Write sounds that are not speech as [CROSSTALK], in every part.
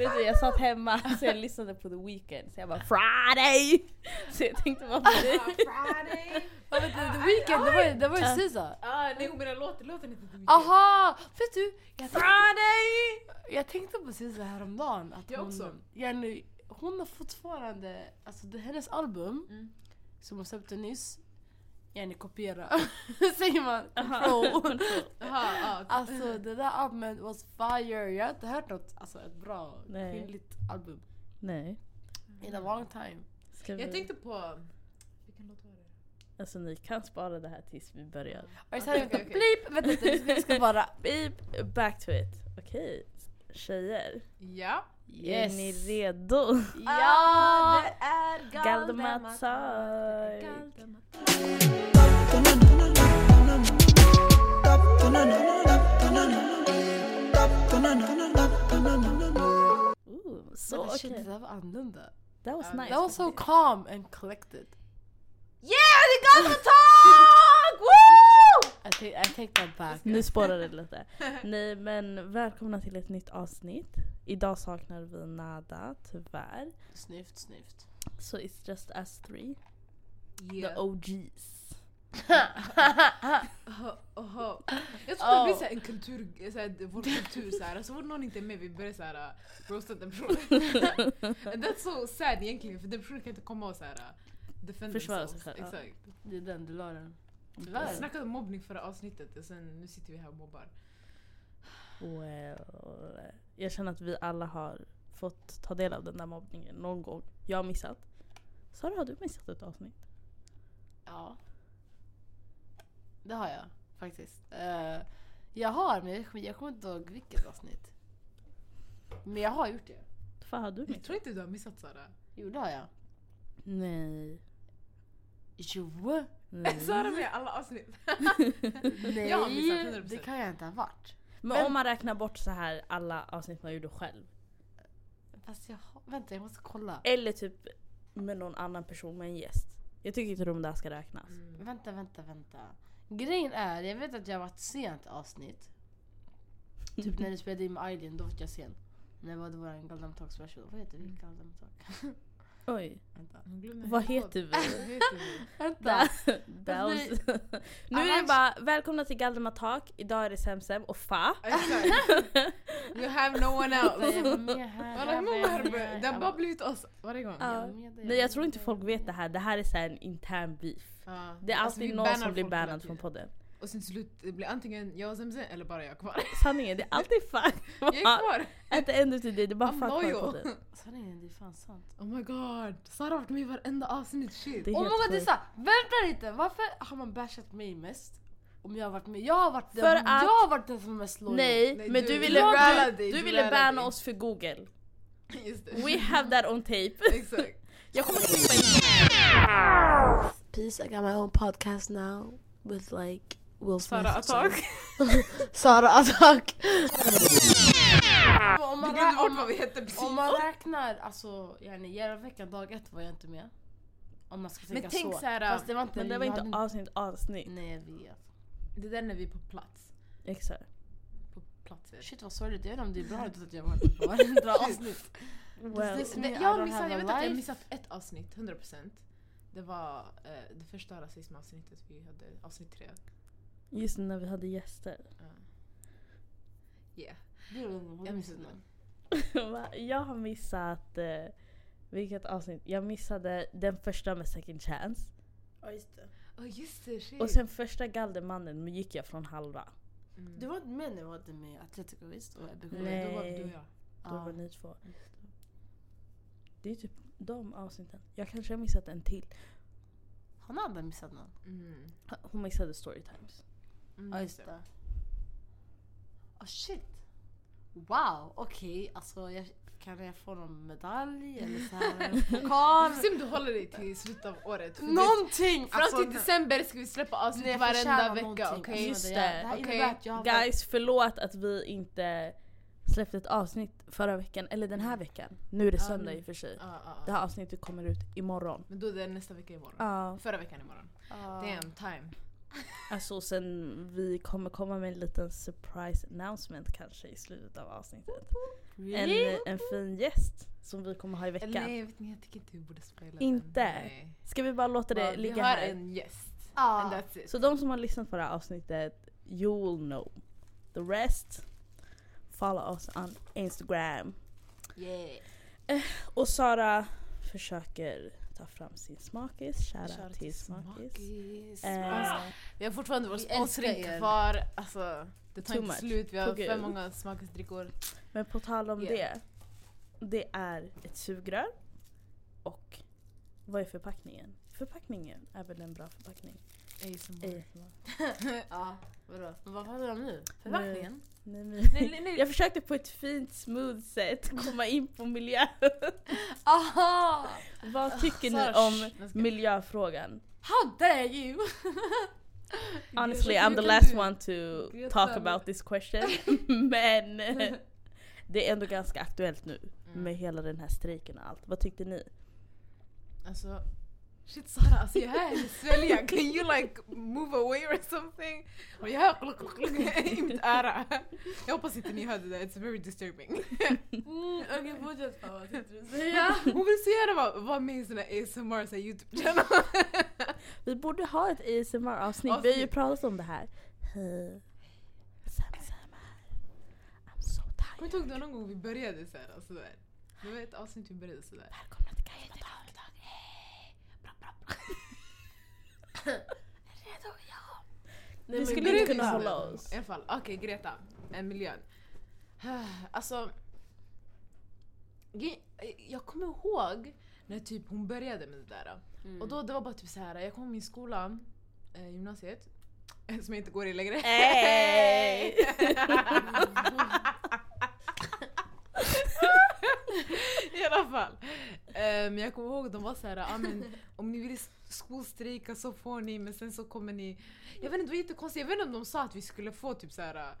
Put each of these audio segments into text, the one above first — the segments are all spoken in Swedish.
Vet du, jag satt hemma [LAUGHS] så jag lyssnade på The Weeknd så jag bara Friday! [LAUGHS] Så jag tänkte bara på dig. Friday. [LAUGHS] The Weeknd, det var ju, det var ju. SZA. Ah, nej hon menar låten, låten heter The Weeknd. Aha! Vet du? Jag tänkte, Friday! jag tänkte på SZA häromdagen. Att Jag hon, också. Jenny, hon har fortfarande, alltså det, hennes album Mm. som hon släppte nyss, Jenny kopiera. [LAUGHS] Säger man? [LAUGHS] Control. Aha, ah, Alltså det där albumet was fire. Jag har inte hört något, alltså ett bra Nej. kvinnligt album. Nej. In a long time. Ska vi... Jag tänkte på... Vilken låt var det? Alltså ni kan spara det här tills vi börjar. Are you okej, okej. Bleep! Vänta lite, vi ska- vi ska bara... Beep, back to it. Okej, tjejer. Ja. Är ni redo? Ja, det är Galdematak! Ooh, så okej. det där var annorlunda. That was nice. That was so calm and collected. Yeah, det är Galdematak! I take, I take that back. Nu spårar det lite. [LAUGHS] Nej men välkomna till ett nytt avsnitt. Idag saknar vi Nada, tyvärr. Snyft, snyft. So it's just us three. The Yeah. OGs. [LAUGHS] Oho, oho. Jag tror det Oh. blir såhär en kultur, såhär, vår kultur såhär. Så fort någon inte är med vi börjar såhär uh, roasta den personen. [LAUGHS] And that's so sad egentligen för den personen kan inte komma och såhär uh, defend Försvara sig själv, ja. Exakt. Det är den, du la den. Vi snackade om mobbning förra avsnittet och sen nu sitter vi här och mobbar. Well, jag känner att vi alla har fått ta del av den där mobbningen någon gång. Jag har missat. Sara, har du missat ett avsnitt? Ja. Det har jag faktiskt. Eh, jag har, men jag, kommer- jag kommer inte ihåg vilket avsnitt. Men jag har gjort det. Vad har du Jag missat? tror inte du har missat Sara. Jo, det har jag. Nej. Jo! Nej. Sara med i alla avsnitt. [LAUGHS] Nej, Jag har missat 100%. det kan jag inte ha varit. Men, Men- om man räknar bort så här alla avsnitt man gjorde själv. Fast jag har, vänta jag måste kolla. Eller typ med någon annan person med en gäst. Jag tycker inte de där ska räknas. Mm. Vänta, vänta, vänta. Grejen är, jag vet att jag har varit sent avsnitt. Typ [LAUGHS] när ni spelade in med Aylin, då var jag sen. När det var vår Galdem Talk special. Vad heter vi? Galdem Talk? [LAUGHS] Oj. Vänta. Vad [LAUGHS] heter vi? [LAUGHS] Vänta. That, vi- was... [LAUGHS] nu är det bara välkomna till Galdematak. Idag är det Semsem och Fa. You have no one else. det har bara blivit oss varje gång. Nej jag tror inte folk vet det här. Det här är så här en intern beef. Det är Alltså, alltid någon som blir bannad från podden. Och sen slut det blir antingen jag och Zemze eller bara jag kvar. Sanningen, det är alltid Fa Jag är kvar! At the end of the day, det är bara I'm Fa kvar loyal. podden. Sanningen, det är fan sant. Oh my god, Sara har varit med i varenda avsnitt, shit. Det är Oh my god, det är sant. Vänta lite, varför har man bashat mig mest? Om jag har varit med. Jag har varit den, För att- jag har varit den som är mest lojal. Nej, Nej, men du- du, ville, du, dig, du du ville banna oss för google. Just det. We have that on tape. [LAUGHS] Exakt. Jag kommer klippa in Peace, I got my own podcast now. With like Will Smith. Sara Attack. [LAUGHS] Sara Attack. om, Du man, rä- om, om man räknar, alltså yani, Järvaveckan dag ett var jag inte med. Om man ska tänka Men tänk så. så här, Fast det var inte, Men det var inte hade avsnitt avsnitt. Nej jag vet. Det där när vi är på plats. Exakt. På platser. Shit vad sorgligt, jag vet inte om det är bra att jag var [LAUGHS] på varenda avsnitt. Well, this Det, jag, missade, jag vet att jag missat ett avsnitt, 100%. Det var eh, det första rasismavsnittet vi hade, avsnitt tre. Just när vi hade gäster. Ja. Yeah. Det var jag Jag [LAUGHS] jag har missat... Eh, vilket avsnitt? Jag missade den första med second chance. Ja just det. Oh just det, shit. Och sen första Galdermannen gick jag från halva. mm. Du var inte med när vi var med Atletico visst? Och? Nej. Då var det du och jag. Då Ja. var ni två. Det är typ de avsnitten. Jag kanske har missat en till. Han hade missat någon. Mm. Hon missade storytimes. Mm, Ja just det. Oh shit. Wow, okej. Alltså jag, kan jag få någon medalj eller så här, en Vi [LAUGHS] pokal? får se om du håller dig till slutet av året. för det- Någonting! Fram Alltså, till december ska vi släppa avsnitt varenda vecka, någonting. okej? Just Alltså, det. Det har Guys, förlåt att vi inte släppte ett avsnitt förra veckan, eller den här veckan. Nu är det söndag i och för sig. Ja, ja, Det ja. här avsnittet kommer ut imorgon. Men då är det nästa vecka imorgon. Ja. Förra veckan imorgon. Ja. Damn time. Alltså sen vi kommer komma med en liten surprise announcement kanske i slutet av avsnittet. En, Really? en fin gäst som vi kommer ha i veckan. Nej, vet ni, jag tycker inte vi borde spela den. Inte? Nej. Ska vi bara låta det Bara, ligga vi har här? en gäst. Ja. And that's it. Så de som har lyssnat på det här avsnittet, you'll know. The rest, follow us on Instagram. Yeah. Och Sara försöker ta fram sin smakis. Shoutout till smakis. Smakis. Eh, Alltså, vi har fortfarande vår sponsring kvar. Alltså, det tar inte slut. Vi har för många smakisdrickor. Men på tal om Yeah. det. Det är ett sugrör. Och vad är förpackningen? Förpackningen är väl en bra förpackning? ASMR. [LAUGHS] Ja, vadå? Men vad pratar du om nu? Förpackningen? Nej, Nej, nej, nej. Jag försökte på ett fint smooth sätt komma in på miljö. Aha! Vad tycker ni om miljöfrågan? How dare you! Honestly, I'm the last one to talk about this question. [LAUGHS] Men [LAUGHS] det är ändå ganska aktuellt nu Mm. med hela den här strejken och allt. Vad tyckte ni? Alltså, shit Sara, alltså jag hör henne svälja. Can you like move away or something? Och jag hör klunk, klunk, klunk i mitt öra. Jag hoppas inte ni hörde det, it's very disturbing. Mm, Okej fortsätt fan vad tänkte du säga? [LAUGHS] Hon vill så gärna vara, vara med i såna ASMR så här youtube-channel. [LAUGHS] Vi borde ha ett ASMR-avsnitt, vi har ju pratat om det här. Hej. ASMR. I'm so Kommer tired. du ihåg någon gång vi började så här, och sådär? Det var ett avsnitt vi började sådär. Välkomna till Kaja med dag. Vi skulle inte kunna hålla oss. I alla fall, okej Greta. En miljön. [SIGHS] Alltså, jag kommer ihåg när typ hon började med det där. Mm. Och då det var bara typ så här. jag kom i min skola, eh, gymnasiet, [LAUGHS] som jag inte går i längre. Hey! [LAUGHS] I alla fall. Men jag kommer ihåg de var så här, ah, men, om ni vill skolstrejka så får ni men sen så kommer ni... Jag vet inte, det var jättekonstigt. Jag vet inte om de sa att vi skulle få typ så här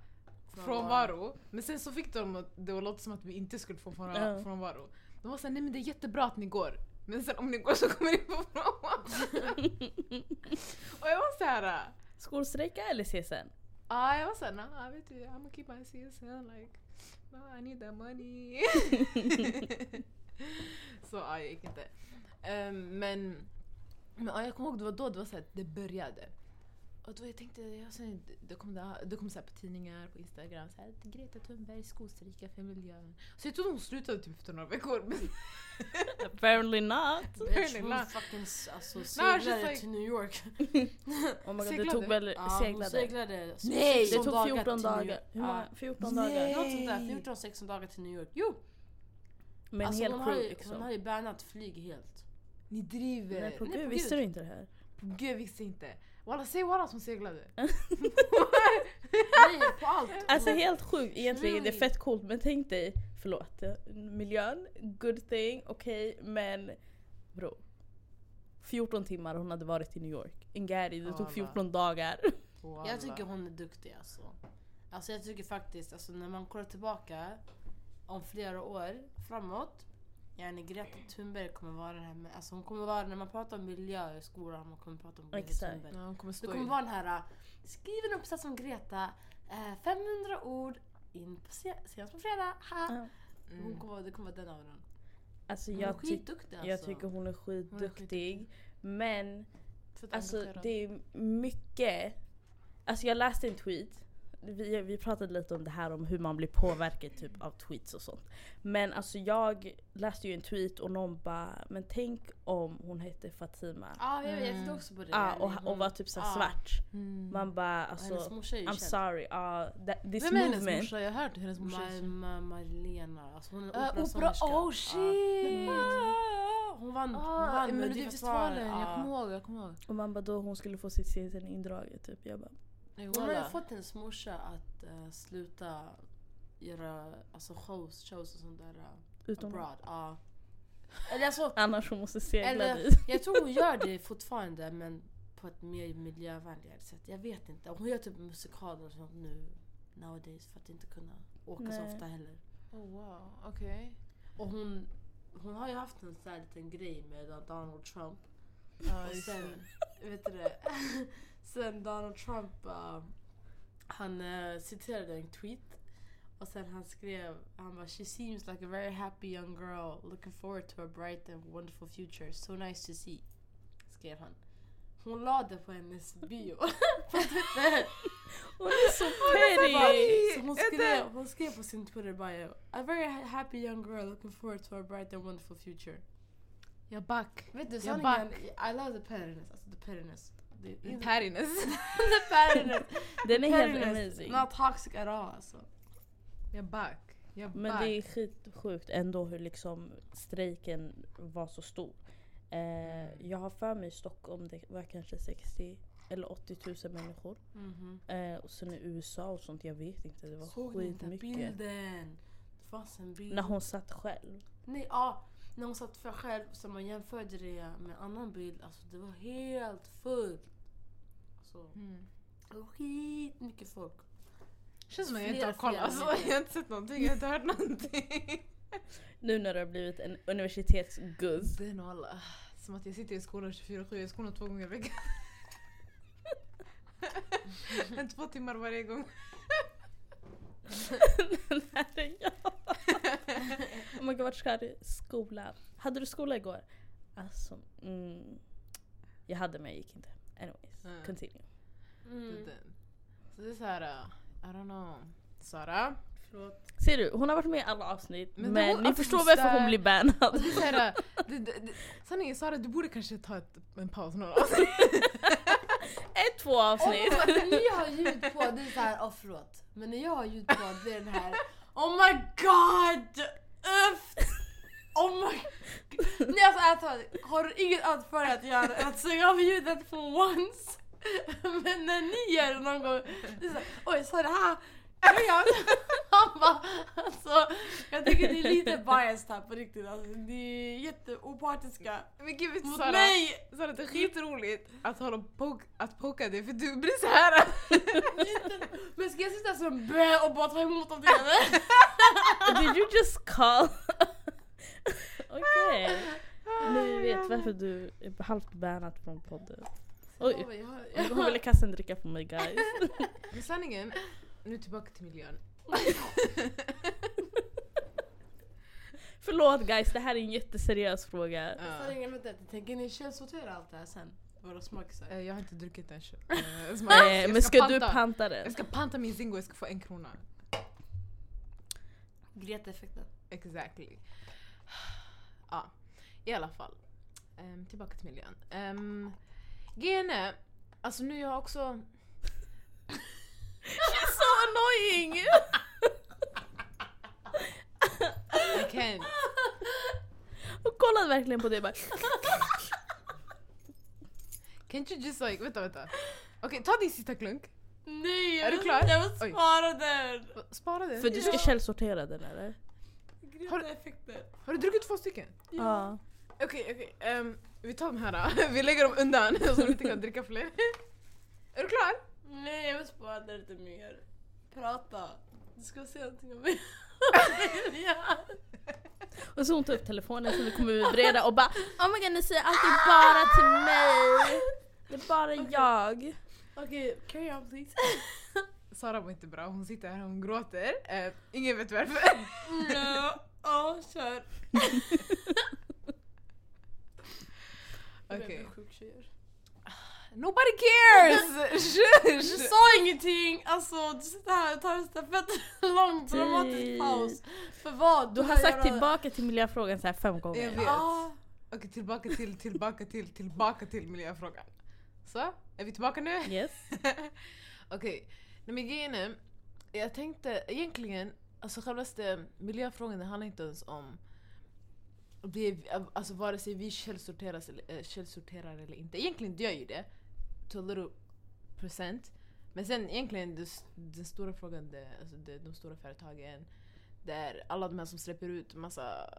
frånvaro. Men sen så fick de att- det att låta som att vi inte skulle få frånvaro. De var såhär, nej men det är jättebra att ni går. Men sen om ni går så kommer ni få frånvaro. [LAUGHS] Och jag var såhär, Skolstrejka eller CSN? ah, jag var såhär, nah, vet du, I'm gonna keep my CSN like, nah, I need that money. [LAUGHS] [LAUGHS] så ja, jag gick inte. Ehm, men men ja, jag kommer ihåg det var då det var så här, det började. Och då jag tänkte, jag, sen, det kom, det, det kom så här på tidningar, på Instagram, så här, Greta Thunberg skolstrejkar för miljön. Så jag trodde hon slutade typ efter några veckor. Men [LAUGHS] Apparently not. Bitch, hon fucking s- alltså, seglade till New York. [LAUGHS] Oh god, det Seglade? tog väl Ja, hon seglade. seglade Nej! Det 16 tog dagar 14 till New dagar. York. Hur många? Ja. 14 Nej. dagar. Något sånt där, 14-16 dagar till New York. Jo! Men alltså, helt hon, har ju, liksom. hon har ju bannat flyg helt. Ni driver. Nej på Nej, gud, på visste gud. du inte det här? Gud jag visste inte. Walla säg Walla som seglade. [LAUGHS] Nej, på allt. Alltså helt sjukt egentligen, det är Really? fett coolt men tänk dig, förlåt, miljön, good thing, okej men bro. 14 timmar hon hade varit i New York. En Gary, det tog Alla. 14 dagar. Walla. Jag tycker hon är duktig alltså. Alltså jag tycker faktiskt, alltså när man kollar tillbaka om flera år framåt. Yani Greta Thunberg kommer vara den här med, alltså hon kommer vara, när man pratar om miljö i skolan, man kommer prata om Greta Exakt. Thunberg. Ja, hon kommer Det stå kommer i... vara den här, äh, skriv en uppsats om Greta, eh, 500 ord, in på se, senast på fredag, ha. Ja. Hon Mm. kommer, det kommer vara den auran. Alltså Hon är jag, tyck, skitduktig alltså. jag tycker hon är skitduktig. Men För att alltså engagera. det är mycket, alltså jag läste en tweet, vi, vi pratade lite om det här om hur man blir påverkad typ av tweets och sånt. Men alltså jag läste ju en tweet och någon bara, men tänk om hon hette Fatima. Ja, jag, jag Mm. också på det. Yani och, och var typ så ja. svart. Mm. Man bara alltså, hennes I'm sorry, uh, that, this Vem är hennes movement. morsa? Jag har hört hennes morsa. Ma- Ma- Marlena, alltså hon är Uh, opera, oh shit! Ah, Hon vann, hon Ah, vann Melodifestivalen, jag Ja. kommer ihåg, jag kommer ihåg. Och man bara då hon skulle få sitt CSN indraget typ. Jag bara, Hon har ju fått hennes morsa att eh, sluta göra alltså shows, shows och sånt där uh, utom abroad. Ja. Eller alltså, Annars hon måste segla eller, dit. jag tror hon gör det fortfarande men på ett mer miljövänligare sätt. Jag vet inte. Hon gör typ musikaler och sånt nu nowadays för att inte kunna åka så Nej. ofta heller. Oh wow, okej. Och hon, hon har ju haft en sån här liten grej med Donald Trump. Ja, Och sen, vet du det? [LAUGHS] Sen Donald Trump, uh, han uh, citerade en tweet och sen han skrev, han bara “She seems like a very happy young girl, looking forward to a bright and wonderful future, so nice to see” skrev han. Hon la det på hennes bio [LAUGHS] på Twitter. Hon är så petty! Hon skrev, hon skrev på sin Twitter bio “A very ha- happy young girl looking forward to a bright and wonderful future”. Jag back. Vet du sanningen, I love the pettiness, alltså the pettiness. The, the Pattiness. pettiness. Den är helt pettiness. amazing. Not toxic at all alltså. Jag back. Jag Men back. det är skitsjukt ändå hur liksom strejken var så stor. Eh, jag har för mig i Stockholm det var kanske 60 eller 80 000 människor. Mhm. Eh, och sen i USA och sånt, jag vet inte. Det var Såg skitmycket. bilden? Det fanns en bild. När hon satt själv. Nej, ja. När hon satt för själv, så man jämförde det med en annan bild. Alltså det var helt fullt. Alltså, Mm. skitmycket folk. Känns som att jag inte har och koll. fler Alltså, [LAUGHS] jag har inte sett någonting, jag har inte hört någonting. [LAUGHS] Nu när du har blivit en universitetsguzz. Det är nog alla. Som att jag sitter i skolan 24-7, jag är i skolan två gånger i veckan. [LAUGHS] en två timmar varje gång. Den här är jag. oh my god, vart ska du? Skola. Hade du skola igår? Alltså, mm, jag hade men jag gick inte. Anyways, Mm. continue. Mm. Så det är såhär, uh, I don't know. Sara? Förlåt. Ser du, hon har varit med i alla avsnitt Men men, var- ni alltså, förstår varför hon blir bannad. Det, [LAUGHS] sanningen Sara du borde kanske ta ett, en paus några [LAUGHS] avsnitt. Ett, två avsnitt. Oh, när ni har ljud på, det är såhär, oh, förlåt. Men när jag har ljud på, det är den här Oh my god! Uff! Oh my god. Nej alltså ärligt talat, har du inget annat för att göra än att stänga av ljudet for once? Men när ni gör det någon gång, det är såhär, oj sa det här? Jag- Han bara, alltså jag tycker ni är lite biased här på riktigt. Alltså, ni är jätteopartiska Men gud vet mot Sara, mig! Sara det är skitroligt att hålla poke, att poka dig för du blir såhär. Men ska jag sitta som en bö och bara ta emot det eller? [LAUGHS] Did you just call? [LAUGHS] Okej. Nu vet varför du är halvt bannad från podden. Oj, jag, hon ville kasta en dricka på mig guys. [LAUGHS] Men sanningen, nu tillbaka till miljön. [LAUGHS] Förlåt guys, det här är en jätteseriös fråga. Ja. Sanningen vänta, tänker ni källsortera allt det här sen? Våra smakisar? Eh, Jag har inte druckit än. Eh, Eh. Jag men ska du panta. panta Jag den? ska panta min Zingo, jag ska få en krona. Greta-effekten. Exactly. Ja, i alla fall. Ehm, tillbaka till miljön. Um, är, alltså nu jag har också... [LAUGHS] She's so annoying! I can. Hon kollade verkligen på det och bara Can't you just like, vänta vänta. Okej, ta din sista klunk. Nej! Jag Är du vill- klar? Jag vill spara den! Spara den. För du ska Ja. källsortera den eller? Greta-effekten. Har du druckit två stycken? Ja. Okej, okej. ehm, vi tar de här då. [LAUGHS] Vi lägger dem undan [LAUGHS] så vi inte kan [LAUGHS] dricka fler. Är du klar? Nej jag vill spara lite mer. Prata. Du ska säga någonting om mig. ja. Och så hon tar upp telefonen så det kommer vibrera och bara Oh my god ni säger alltid bara till mig! Det är bara jag. Okej, carry on please. Sara var inte bra, hon sitter här och hon gråter. Eh, ingen vet varför. No. Ja, kör. [LAUGHS] Okej. Nobody cares! [LAUGHS] Du sa ingenting! Alltså du sitter här och tar en stafett lång dramatisk paus. För vad? Du har sagt göra- tillbaka till miljöfrågan så här fem Jag gånger. vet. Ja. Okej, tillbaka till, tillbaka till, tillbaka till miljöfrågan. Så, är vi tillbaka nu? Yes. [LAUGHS] Okej, nej men grejen är, jag tänkte egentligen, alltså självaste miljöfrågan det handlar inte ens om det, alltså vare sig vi källsorteras eller, äh, källsorterar eller inte. Egentligen gör ju det, to a little percent. Men sen egentligen det, den stora frågan, det, alltså det, de stora företagen, där alla de här som släpper ut massa,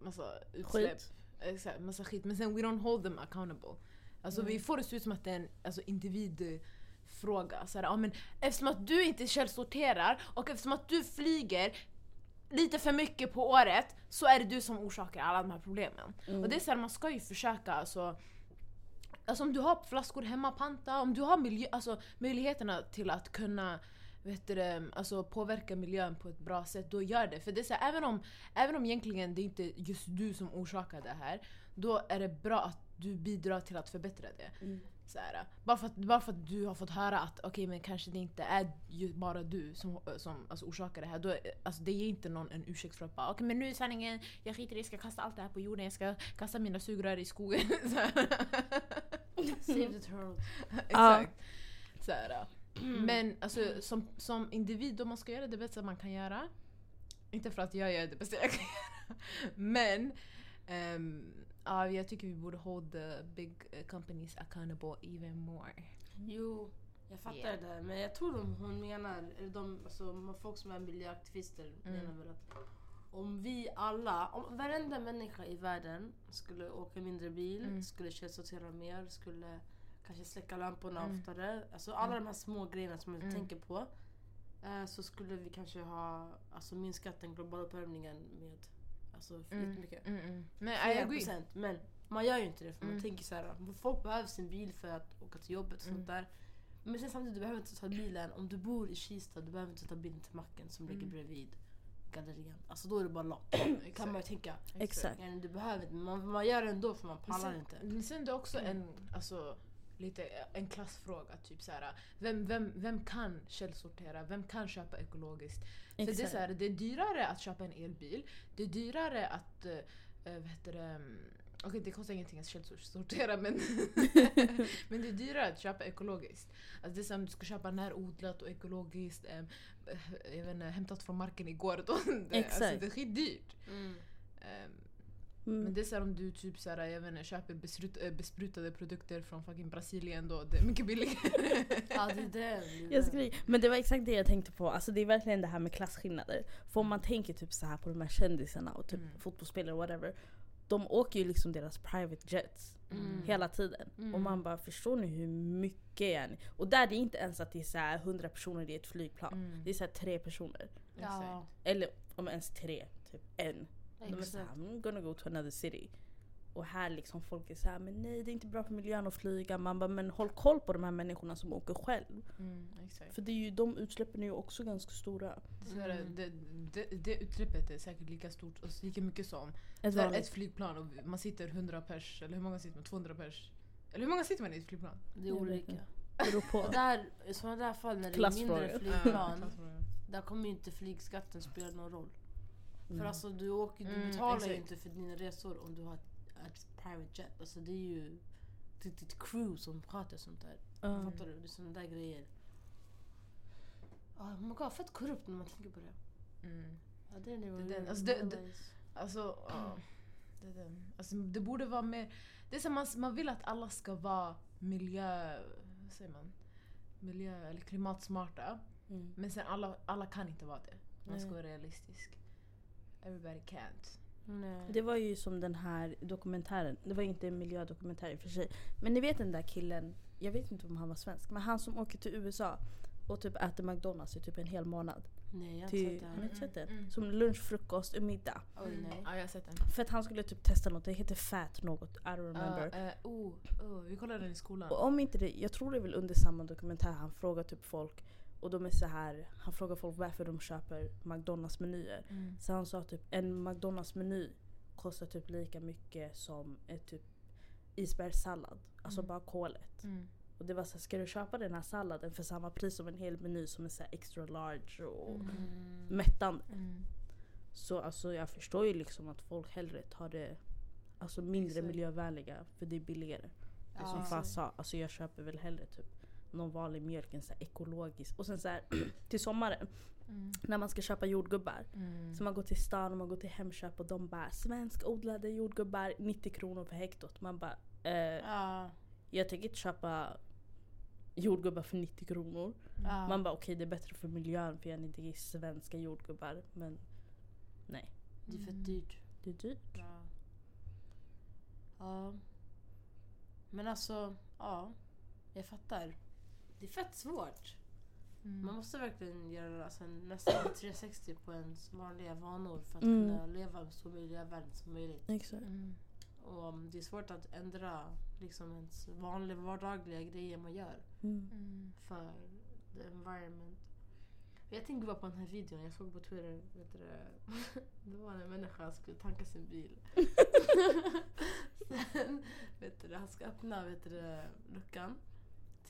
massa utsläpp. Skit. Exakt, massa skit. Men sen we don't hold them accountable. Alltså Mm. vi får det se ut som att det är en alltså, fråga. Så här, ah, men eftersom att du inte källsorterar och eftersom att du flyger lite för mycket på året så är det du som orsakar alla de här problemen. Mm. Och det är så här, man ska ju försöka alltså, Alltså om du har flaskor hemma, panta. Om du har miljö, alltså, möjligheterna till att kunna vet du, alltså, påverka miljön på ett bra sätt, då gör det. För det är så här, även, om, även om egentligen det inte är just du som orsakar det här, då är det bra att du bidrar till att förbättra det. Mm. Så här, bara, för att, bara för att du har fått höra att okej men kanske det inte är ju bara du som, som alltså, orsakar det här. Då, är- alltså, det ger inte någon en ursäkt för att bara okej men nu är sanningen, jag skiter i det, jag ska kasta allt det här på jorden, jag ska kasta mina sugrör i skogen. [LAUGHS] Så här. Save the turtle. [LAUGHS] Exakt. Så här, Mm. Men alltså, som, som individ då man ska göra det bästa man kan göra. Inte för att jag gör det bästa jag kan [LAUGHS] göra. Men ehm, ja, jag tycker vi borde hold the big eh, companies accountable even more. Jo, jag fattar Yeah. det där. Men jag tror de, hon menar, de, alltså, folk som är miljöaktivister Mm. menar väl att om vi alla, om varenda människa i världen skulle åka mindre bil, Mm. skulle källsortera mer, skulle kanske släcka lamporna Mm. oftare. Alltså alla Mm. de här små grejerna som jag Mm. tänker på. Eh, så skulle vi kanske ha alltså, minskat den globala uppvärmningen med alltså, Mm. jättemycket. Mm, mm. Men Flera procent. Men man gör ju inte det för man Mm. tänker så här, folk behöver sin bil för att åka till jobbet och Mm. sånt där. Men sen samtidigt, du behöver inte ta bilen. Om du bor i Kista, du behöver inte ta bilen till macken som ligger Mm. bredvid gallerian. Alltså då är det bara lock. [CLEARS THROAT] kan man ju tänka. Exakt. Du behöver man, man gör det ändå för man pallar sen, inte. men sen det är också en, alltså, lite, en klassfråga. Typ så här, vem, vem, vem kan källsortera? Vem kan köpa ekologiskt? För det, är så här, det är dyrare att köpa en elbil. Det är dyrare att... Uh, vad heter det? mm, Okej, det kostar ingenting att källsortera men, [LAUGHS] men det är dyrare att köpa ekologiskt. Alltså det är som du ska köpa närodlat och ekologiskt, um, jag vet inte, hämtat från marken igår. Då. [LAUGHS] Det, Exakt. Alltså, det är skitdyrt. Mm. Ehm, Mm. men det är så här om du typ så här, jag vet inte, köper besprut, äh, besprutade produkter från fucking Brasilien då, det är mycket billigare. [LAUGHS] Ja, det är det. det, är men det var exakt det jag tänkte på, alltså det är verkligen det här med klasskillnader. För om man tänker typ så här på de här kändisarna och typ Mm. fotbollsspelare och whatever. De åker ju liksom deras private jets Mm. hela tiden. Mm. Och man bara förstår ni hur mycket är ni? Och där är det inte ens att det är så här 100 personer i ett flygplan. Mm. Det är så här tre personer. Ja, Eller om ens tre, typ en. De är exakt. såhär, I'm gonna go to another city. Och här liksom folk är såhär, men nej det är inte bra för miljön att flyga. Man bara, men håll koll på de här människorna som åker själv. Mm. För det är ju, de utsläppen är ju också ganska stora. Så här, Mm. det, det, det utsläppet är säkert lika stort, och lika mycket som Ett här, ett flygplan och man sitter 100 pers, eller hur många sitter man? 200 pers? Eller hur många sitter man i ett flygplan? Det är olika. inte. beror på. Och [LAUGHS] där, I sådana där fall när det är mindre flygplan, där kommer ju inte flygskatten spela någon roll. För Mm. alltså du, åker, du Mm, betalar ju exakt. inte för dina resor om du har ett, ett private jet. Alltså det är ju ditt, ditt crew som sköter sånt där. Ja. Fattar du? Det är såna där grejer. Oh my god, fett korrupt när man tänker på det. Mm. Ja, det är det, Det är den. Alltså, det- det- Alltså, ja. det, det. Alltså, det borde vara mer... Det är som man, man vill att alla ska vara miljö... Vad säger man? Miljö eller klimatsmarta. Mm. Men sen alla, alla kan inte vara det. Man ska vara realistisk. Everybody can't. Nej. Det var ju som den här dokumentären, det var inte en miljödokumentär i och för sig. Men ni vet den där killen, jag vet inte om han var svensk, men han som åker till USA och typ äter McDonalds i typ en hel månad. Nej, jag har inte Till, sett har ni inte sett den? Mm. Som lunch, frukost och middag. Oj nej. Ja, jag har sett den. För att han skulle typ testa något, det heter fat något, I don't remember. Uh, uh, oh, oh, vi kollade den i skolan. Och om inte det, jag tror det är väl under samma dokumentär han frågar typ folk och de är så här, han frågar folk varför de köper McDonalds menyer. Mm. Så han sa typ en McDonalds meny kostar typ lika mycket som ett typ isbergssallad. Alltså Mm. bara kolet. Mm. Och det var så här, ska du köpa den här salladen för samma pris som en hel meny som är så extra large och Mm. Mättande. Mm. Så alltså jag förstår ju liksom att folk hellre tar det alltså mindre Exakt. miljövänliga för det är billigare. Det är som Ja. Fas sa, alltså jag köper väl hellre typ någon vanlig mjölk än så här ekologisk. Och sen så här [CLEARS THROAT] till sommaren Mm. när man ska köpa jordgubbar. Mm. Så man går till stan och man går till Hemköp och de bara svenskodlade jordgubbar 90 kronor per hektot. Man bara eh, Ja. jag tänker inte köpa jordgubbar för 90 kronor. Ja. Man bara okej det är bättre för miljön för jag inte är svenska jordgubbar. Men nej, Det är Mm. fett dyrt. det är dyrt. Ja. ja. Men alltså, ja. Jag fattar. Det är fett svårt. Mm. Man måste verkligen göra alltså, nästan [CLEARS THROAT] 360 på ens vanliga vanor för att Mm. kunna leva så miljövänligt som möjligt. Exakt. Mm. Och um, det är svårt att ändra liksom ens vanliga vardagliga grejer man gör Mm. för the environment. Jag tänkte bara på den här videon jag såg på Twitter. Vet du, det, [LAUGHS] det var en människa som skulle tanka sin bil. [LAUGHS] [LAUGHS] sen, vet du, han ska öppna vet du, luckan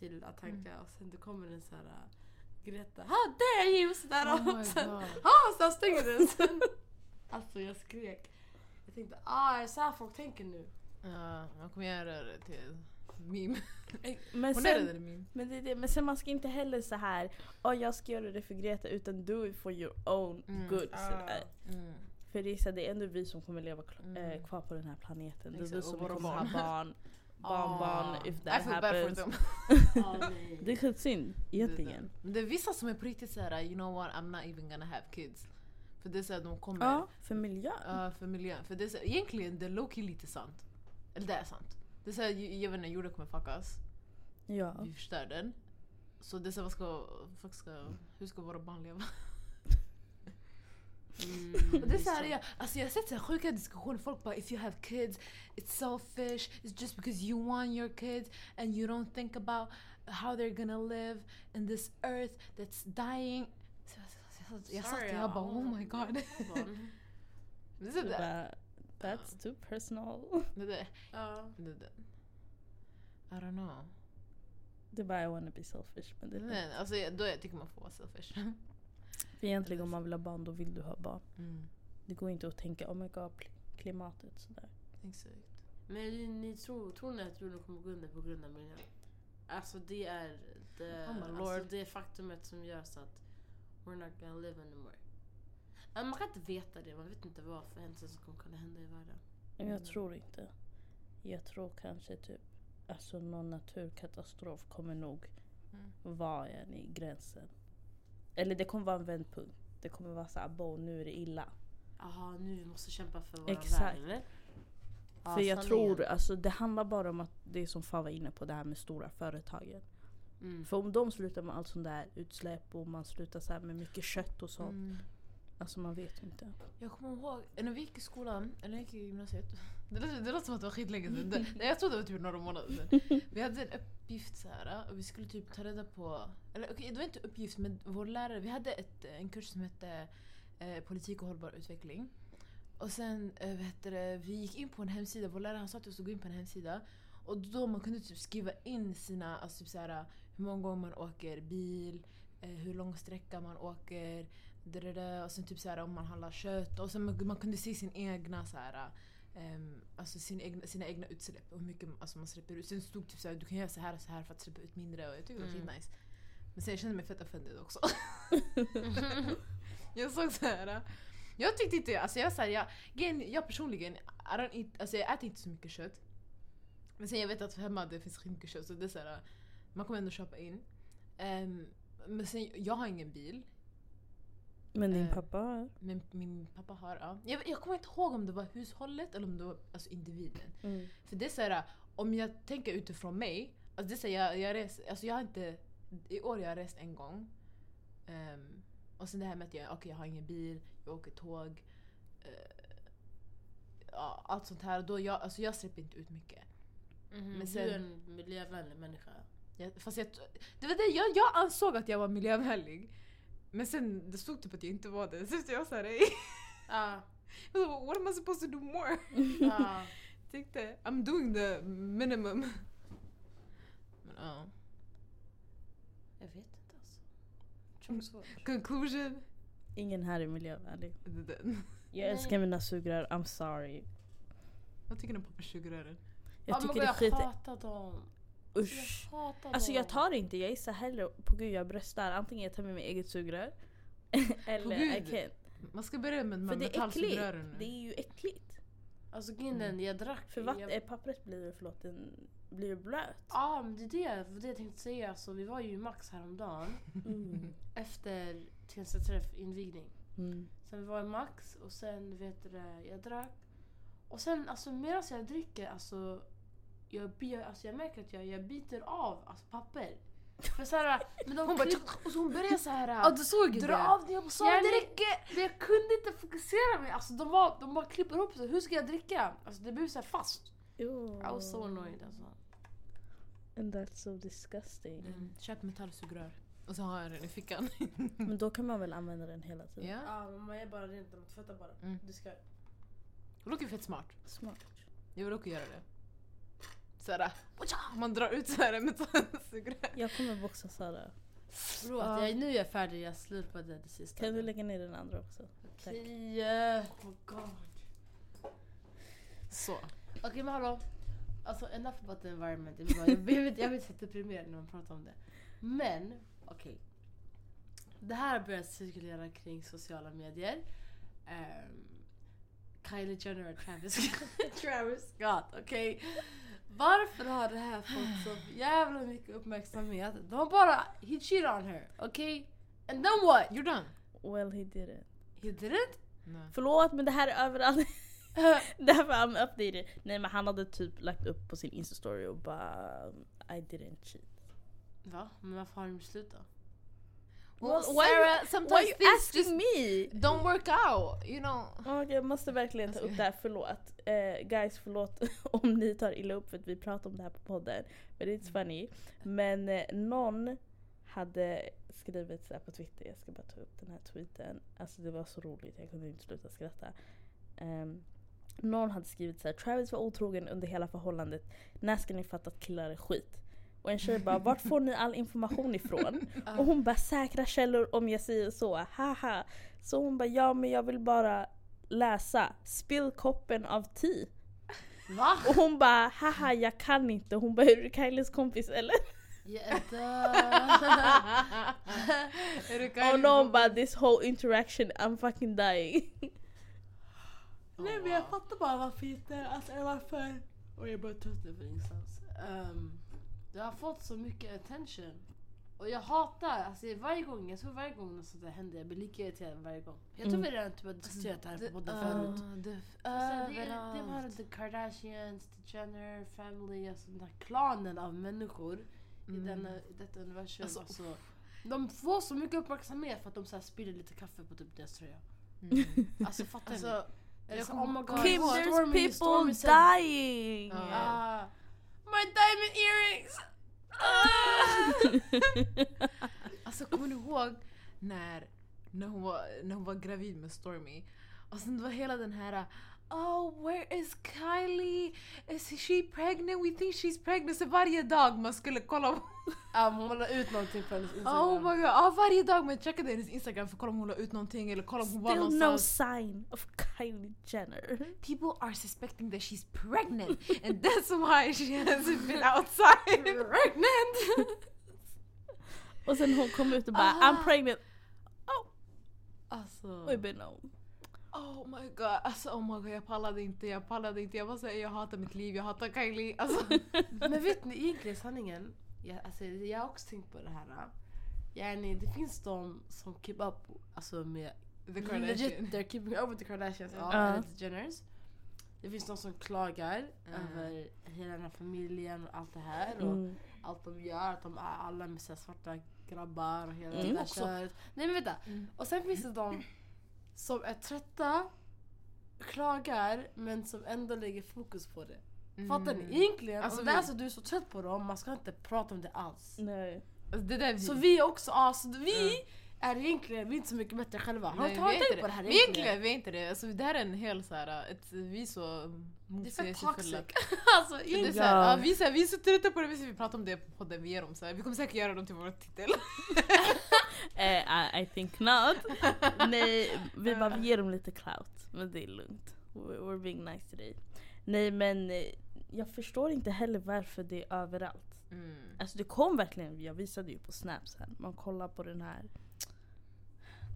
till att tanka och sen det kommer en sån här uh, Greta, how dare you! Sådär, Oh och sen, ha, så stänger den. Sen, alltså jag skrek. Jag tänkte, ah är det så här folk tänker nu? Ja, man kommer göra det till meme. Men Hon är sen, det meme. men, det, det, men sen man ska inte heller så här, oh, jag ska göra det för Greta utan do it for your own Mm. good. Ah. sådär. Mm. För det är, så här, det är ändå vi som kommer leva Mm. eh, kvar på den här planeten. Det är vi som kommer ha barn, [LAUGHS] [LAUGHS] barnbarn Ah. if I that feel bad for happens. them. [LAUGHS] Nej. Det är skitsynd egentligen. Men det är vissa som är på riktigt såhär, you know what, I'm not even gonna have kids. För det är såhär, de kommer Ja, för miljön. Ja, för miljön. För det är så, egentligen det är low-key lite sant. Eller det är sant. Det är såhär, jag jag vet inte, jorden kommer fuckas. Ja. Vi förstör den. Så det är så, vad ska, folk ska, hur ska våra barn leva? Mm, Och det är såhär, så. jag, alltså jag har sett så här sjuka diskussioner, folk bara if you have kids, it's selfish, it's just because you want your kids and you don't think about how they're gonna live in this earth that's dying. Så jag, jag, jag satt och jag bara oh my god. Barn. Det är Så så där. bara, That's too personal. Det där. Det där. I don't know. Det är bara I wanna be selfish. Men det är Men, alltså, jag- då jag tycker man får vara selfish. [LAUGHS] För egentligen om man vill ha barn då vill du ha barn. Mm. Det går inte att tänka oh my god klimatet sådär. Exakt. Men ni, ni tror, tror ni att jorden kommer gå under på grund av miljön? Alltså det är det, Oh alltså det faktumet som gör så att we're not gonna live anymore. Man kan inte veta det, man vet inte vad för händelser som kommer kunna hända i världen. Men Mm. jag tror inte. Jag tror kanske typ alltså någon naturkatastrof kommer nog Mm. vara en i gränsen. Eller det kommer vara en vändpunkt. Det kommer vara såhär, bo nu är det illa. Jaha, nu vi måste kämpa för våran Exakt. Ja, För jag sanningen. tror, alltså det handlar bara om att det är som Fan var inne på, det här med stora företagen. Mm. För om de slutar med allt sånt där utsläpp och man slutar så här med mycket kött och sånt. Mm. Alltså man vet inte. Jag kommer ihåg när vi gick i skolan, eller när jag gick i gymnasiet. Det låter, det låter som att det var skitlänge sedan. Det, nej, [LAUGHS] jag tror det var typ några månader sedan. Vi hade en uppgift så här, och vi skulle typ ta reda på... Eller okej, det var inte uppgift men vår lärare, vi hade ett, en kurs som hette eh, politik och hållbar utveckling. Och sen eh, heter det, vi gick in på en hemsida, vår lärare han sa till oss att gå in på en hemsida. Och då man kunde typ skriva in sina, alltså typ så här, hur många gånger man åker bil, eh, hur lång sträcka man åker, och sen typ så här, om man handlar kött. Och sen man, man kunde se sin egna så här, ehm, alltså sin egna, sina egna utsläpp och hur mycket alltså, man släpper ut. Sen stod typ så här, du kan göra så här och så här för att släppa ut mindre och jag tyckte det var Mm. skitnice. Men sen jag kände mig fett offended också. [LAUGHS] jag såg så här. Jag tyckte inte, alltså jag, så här, jag, jag personligen, I don't eat, alltså jag äter inte så mycket kött. Men sen jag vet att hemma det finns skitmycket kött så det är så här, man kommer ändå köpa in. Ehm, men sen, jag har ingen bil. Men din Eh. pappa har. Men min pappa har, ja. Jag, jag kommer inte ihåg om det var hushållet eller om det var alltså individen. Mm. För det är såhär, om jag tänker utifrån mig, alltså det är så här, jag, jag, res, alltså jag har inte, i år har jag rest en gång. Ehm, och sen det här med att jag, okay, jag har ingen bil, jag åker tåg. eh, ja, allt sånt här. Då jag, alltså jag släpper inte ut mycket. Mhm, Men Du sen- är en miljövänlig människa. Jag, fast jag, det var det, jag, jag ansåg att jag var miljövänlig. Men sen det stod typ att jag inte var det. Så jag hey. Ja. [LAUGHS] Jag bara, what am I supposed to do more? [LAUGHS] ja. Tänkte, I'm doing the minimum. Men ja. Jag vet inte alltså. Trångt svårt. Conclusion. Ingen här är miljövänlig. Det. Jag älskar mina sugrör, I'm sorry. Vad tycker ni om pappas sugrören? Jag tycker det är jag skit... hatar dem. Usch. Jag hatar Alltså jag tar inte, jag gissar hellre på gud jag bröstar. Antingen jag tar med mig eget sugrör. [LAUGHS] eller. I can't. Man ska börja med För det är äckligt. Det är ju äckligt. Alltså grinden, jag drack. För vatten, jag, eh, pappret blir, förlåt, den blir blöt. Ja men det är det, det, jag tänkte säga. Alltså, vi var ju i Max häromdagen. Mm. [LAUGHS] Efter Tensta träff invigning. Mm. Sen vi var i Max och sen vet du jag drack. Och sen alltså medan jag dricker alltså jag, bi- alltså jag märker att jag, jag biter av alltså, papper. För såhär, men de Hon bara och så hon börjar såhär Ja du såg dra det! av det, jag bara sa Jag det räcker! Men jag kunde inte fokusera mig, alltså de, var, de bara klipper ihop sig, hur ska jag dricka? Alltså det blev såhär fast. Ew. I was so annoyed alltså. And that's so disgusting. Mm, köp metallsugrör. Och så har jag den i fickan. [LAUGHS] Men då kan man väl använda den hela tiden? ja. Ja men man är bara rent man tvättar bara. Mm. Du ska... Det låter fett smart. Smart. Jag vill också göra det. Såhär, man drar ut såhär en metallsugrör. Jag kommer boxa Sara. Förlåt, Ja. jag, nu är jag färdig, jag slurpade det sista. Kan du lägga ner den andra också? Okej, eh, oh god. Så. Okej men hallå. Alltså enough about the environment. Jag blir, jag blir, så deprimerad när man pratar om det. Men, okej. Det här har börjat cirkulera kring sociala medier. Ehm, Kylie Jenner och Travis, [LAUGHS] Travis Scott, okej? Varför har det här fått så jävla mycket uppmärksamhet? De har bara, he cheated on her, okej? And then what? Gjorde han? Well he didn't. He didn't? Nej. Förlåt men det här är överallt. [LAUGHS] [LAUGHS] Därför I'm updated. Nej men han hade typ lagt upp på sin instastory och bara I didn't cheat. Va? Men varför har de slutat? Well, Well, why- Sarah, Why sometimes are you things asking just me? don't work out, you know. Okej, jag måste verkligen ta upp det här, förlåt. Eh, guys förlåt [LAUGHS] om ni tar illa upp för att vi pratar om det här på podden. Men it's funny. Men eh, någon hade skrivit så här på Twitter, jag ska bara ta upp den här tweeten. Alltså det var så roligt, jag kunde inte sluta skratta. Ehm, någon hade skrivit så här: Travis var otrogen under hela förhållandet. När ska ni fatta att killar är skit? Och en tjej bara, vart får ni all information ifrån? [LAUGHS] Och hon bara, säkra källor om jag säger så, haha. Så hon bara, ja men jag vill bara läsa. Spill koppen av te. Va? Och hon bara, haha jag kan inte. Hon bara, är du Kylies kompis eller? Jag [LAUGHS] du Och någon bara, this whole interaction I'm fucking dying. [LAUGHS] Nej men jag fattar bara varför inte, alltså varför... Och jag bara tröttnar för ingenstans. Um, det har fått så mycket attention. Och jag hatar, alltså varje gång, jag tror varje gång något sånt där händer, jag blir lika irriterad varje gång. Jag tror Mm. vi redan typ har diskuterat det här på podden Ja, förut. det- Alltså, det, var the Kardashians, the Jenner family, alltså den här klanen av människor i, Mm. denna, i detta universum. Alltså, Alltså, de får så mycket uppmärksamhet för att de så här spiller lite kaffe på typ deras tröja. Mm. Alltså fattar ni? Alltså, Eller jag så, kommer oh my god, Kim, Stormy- there's people dying! Ja. Ah, my diamond earrings! Ah! [LAUGHS] Alltså kommer du ihåg när, när, hon var, när hon var gravid med Stormy? Och sen det var hela den här Oh, where is Kylie? Is she pregnant? We think she's pregnant. Så varje dag man skulle kolla på... Ja, hon la ut någonting på hennes instagram. Oh my god, ja, varje dag man checkade hennes instagram för att kolla om hon la ut någonting eller kolla om hon var Still no någonstans. sign of Kylie Jenner. People are suspecting that she's pregnant and that's why she hasn't been outside. pregnant! [LAUGHS] Och sen hon kom ut och bara Ah. I'm pregnant. alltså. We've been known. Oh my god, alltså oh my god jag pallade inte, jag pallade inte. Jag var såhär, jag hatar mitt liv, jag hatar Kylie. Alltså. [LAUGHS] Men vet ni egentligen sanningen? Jag, alltså, jag har också tänkt på det här. Yani, det finns de som keep up alltså, med The Legit, Kardashian. they're keeping up with the Kardashians, ja, Ja. eller the Jenners. Det finns de som klagar Mm. över hela den här familjen och allt det här. Och Mm. allt de gör, att de är alla med svarta grabbar och hela Mm. det där Också. köret. Nej men vänta. Mm. Och sen finns det de som är trötta, klagar men som ändå lägger fokus på det. Fattar ni? Egentligen, Alltså, om det är vi- så du är så trött på dem, man ska inte prata om det alls. Nej. Alltså, det där Så vi är också, alltså, vi är egentligen, vi är inte så mycket bättre själva. Har Nej, du vi tänkt inte på det. här Vi är egentligen, vi är inte det. Alltså, det här är en hel såhär, ett, vi är så Det är för toxic. [LAUGHS] alltså, Det är egentligen. så här, Ja. ja, vi, är så här, vi är så trötta på det, vi pratar om det på podden, vi ger dem så här. Vi kommer säkert göra dem till vår titel. [LAUGHS] Eh, I, I think not. [LAUGHS] Nej, vi bara vi ger dem lite clout. Men det är lugnt. We're, we're being nice today. Nej men eh, jag förstår inte heller varför det är överallt. Mm. Alltså det kom verkligen, jag visade ju på snap sen. Man kollar på den här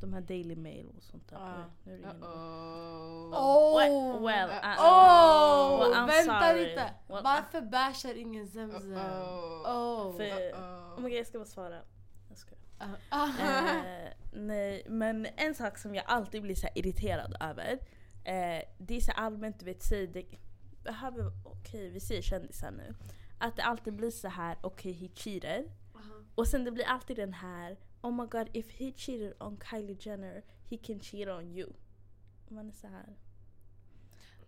de här Daily Mail och sånt där. Oj, nu ringer det. Uh-oh. Oh. Well, well, Uh, uh, Åh! well, I'm vänta sorry. lite! Well, Varför bashar ingen Zemzem? Uh-oh. Oh. För, Uh-oh. oh my God, jag ska bara svara. Jag skojar. Eh, nej, men en sak som jag alltid blir så irriterad över. Eh, det är så allmänt, du vet, säg det, behöver, okej vi säger kändisar nu. Att det alltid blir så här, okej he cheated. Och sen det blir alltid den här Oh my god if he cheated on Kylie Jenner he can cheat on you. Man är så här.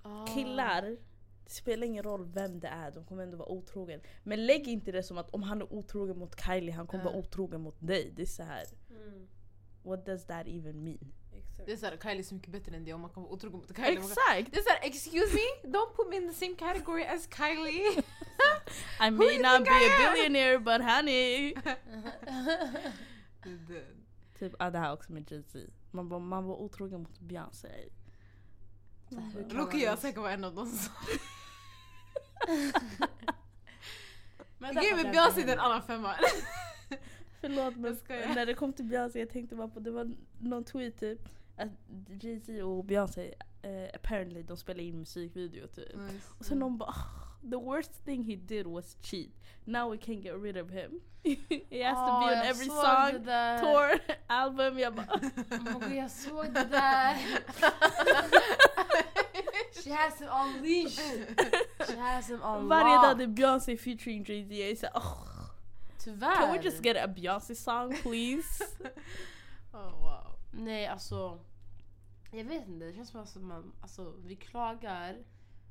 Ah. Killar, det spelar ingen roll vem det är, de kommer ändå vara otrogen. Men lägg inte det som att om han är otrogen mot Kylie, han kommer vara otrogen mot dig. Det är så här. Mm. what does that even mean? Det är såhär, Kylie är så mycket bättre än det och man kan vara otrogen mot Kylie. Kan- Exakt! Det är såhär, excuse me, don't put me in the same category as Kylie. [LAUGHS] I may not be I a billionaire but honey! [LAUGHS] Typ, ja det här också med Jay-Z. Man, var- man var otrogen mot Beyoncé. Loki jag säkert var en av dem som... [LAUGHS] Men med därför Beyoncé är en annan femma. [LAUGHS] Förlåt men när det kom till Beyoncé jag tänkte bara på det var någon tweet typ att Jay-Z och Beyoncé eh, apparently de spelar in musikvideo typ. Och sen någon bara "Ah, the worst thing he did was cheat. Now we can't get rid of him. [LAUGHS] he has to Åh, be on every song, tour, album. Jag bara Oh God, jag såg det där. She has him on leash. She has him on [LAUGHS] varje dag det är Beyoncé featuring Jay-Z. Jag är såhär oh, Tyvärr. can we just get a Beyoncé song please? [LAUGHS] oh, wow. Nej alltså. Jag vet inte, det känns som att man, alltså, vi klagar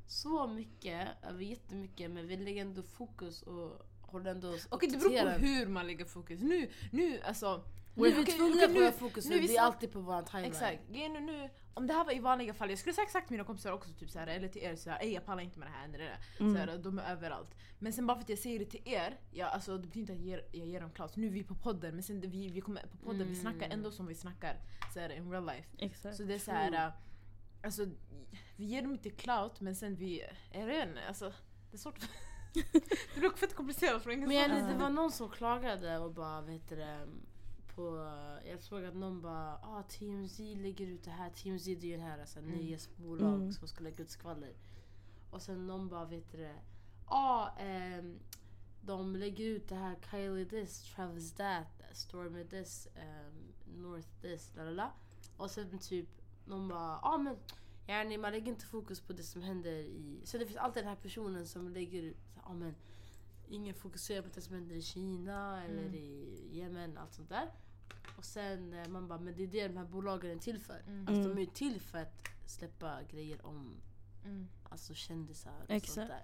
så mycket över jättemycket men vi lägger ändå fokus och håller ändå Okej det beror på hur man lägger fokus. Nu, nu alltså... Nu är vi tvungna nu- våra fokus nu nu, är vi är alltid på våran timeline. Exakt. Är nu, om det här var i vanliga fall, jag skulle säga exakt till mina kompisar också, typ såhär, eller till er såhär, "Ey, jag pallar inte med det här eller det där. Mm. Såhär, de är överallt. Men sen bara för att jag säger det till er, ja, alltså, det betyder inte att jag ger, jag ger dem clout. Nu är vi på podden, men sen vi, vi kommer på podden, vi Mm. snackar ändå som vi snackar såhär, in real life. Exakt. Så det är såhär, äh, alltså vi ger dem inte clout men sen vi, jag vet inte, alltså det är svårt. [LAUGHS] det blir fett komplicerat från Men ingenstans. jag, det var någon som klagade och bara vet du det, på, jag såg att någon bara ah, TMZ lägger ut det här, TMZ det är ju den här alltså, Mm. nyhetsbolag Mm. som ska lägga ut skvaller. Och sen någon bara vet du det, ah, ehm, de lägger ut det här Kylie this, Travis that, Stormy this, ehm, North this, lalala. Och sen typ någon bara ah men yani, man lägger inte fokus på det som händer i... Så det finns alltid den här personen som lägger ut ah, men ingen fokuserar på det som händer i Kina eller Mm. i Yemen allt sånt där. Och sen eh, man bara men det är det de här bolagen är till för. Mm. Alltså, Mm. de är ju till för att släppa grejer om Mm. alltså, kändisar och Exakt. sånt där.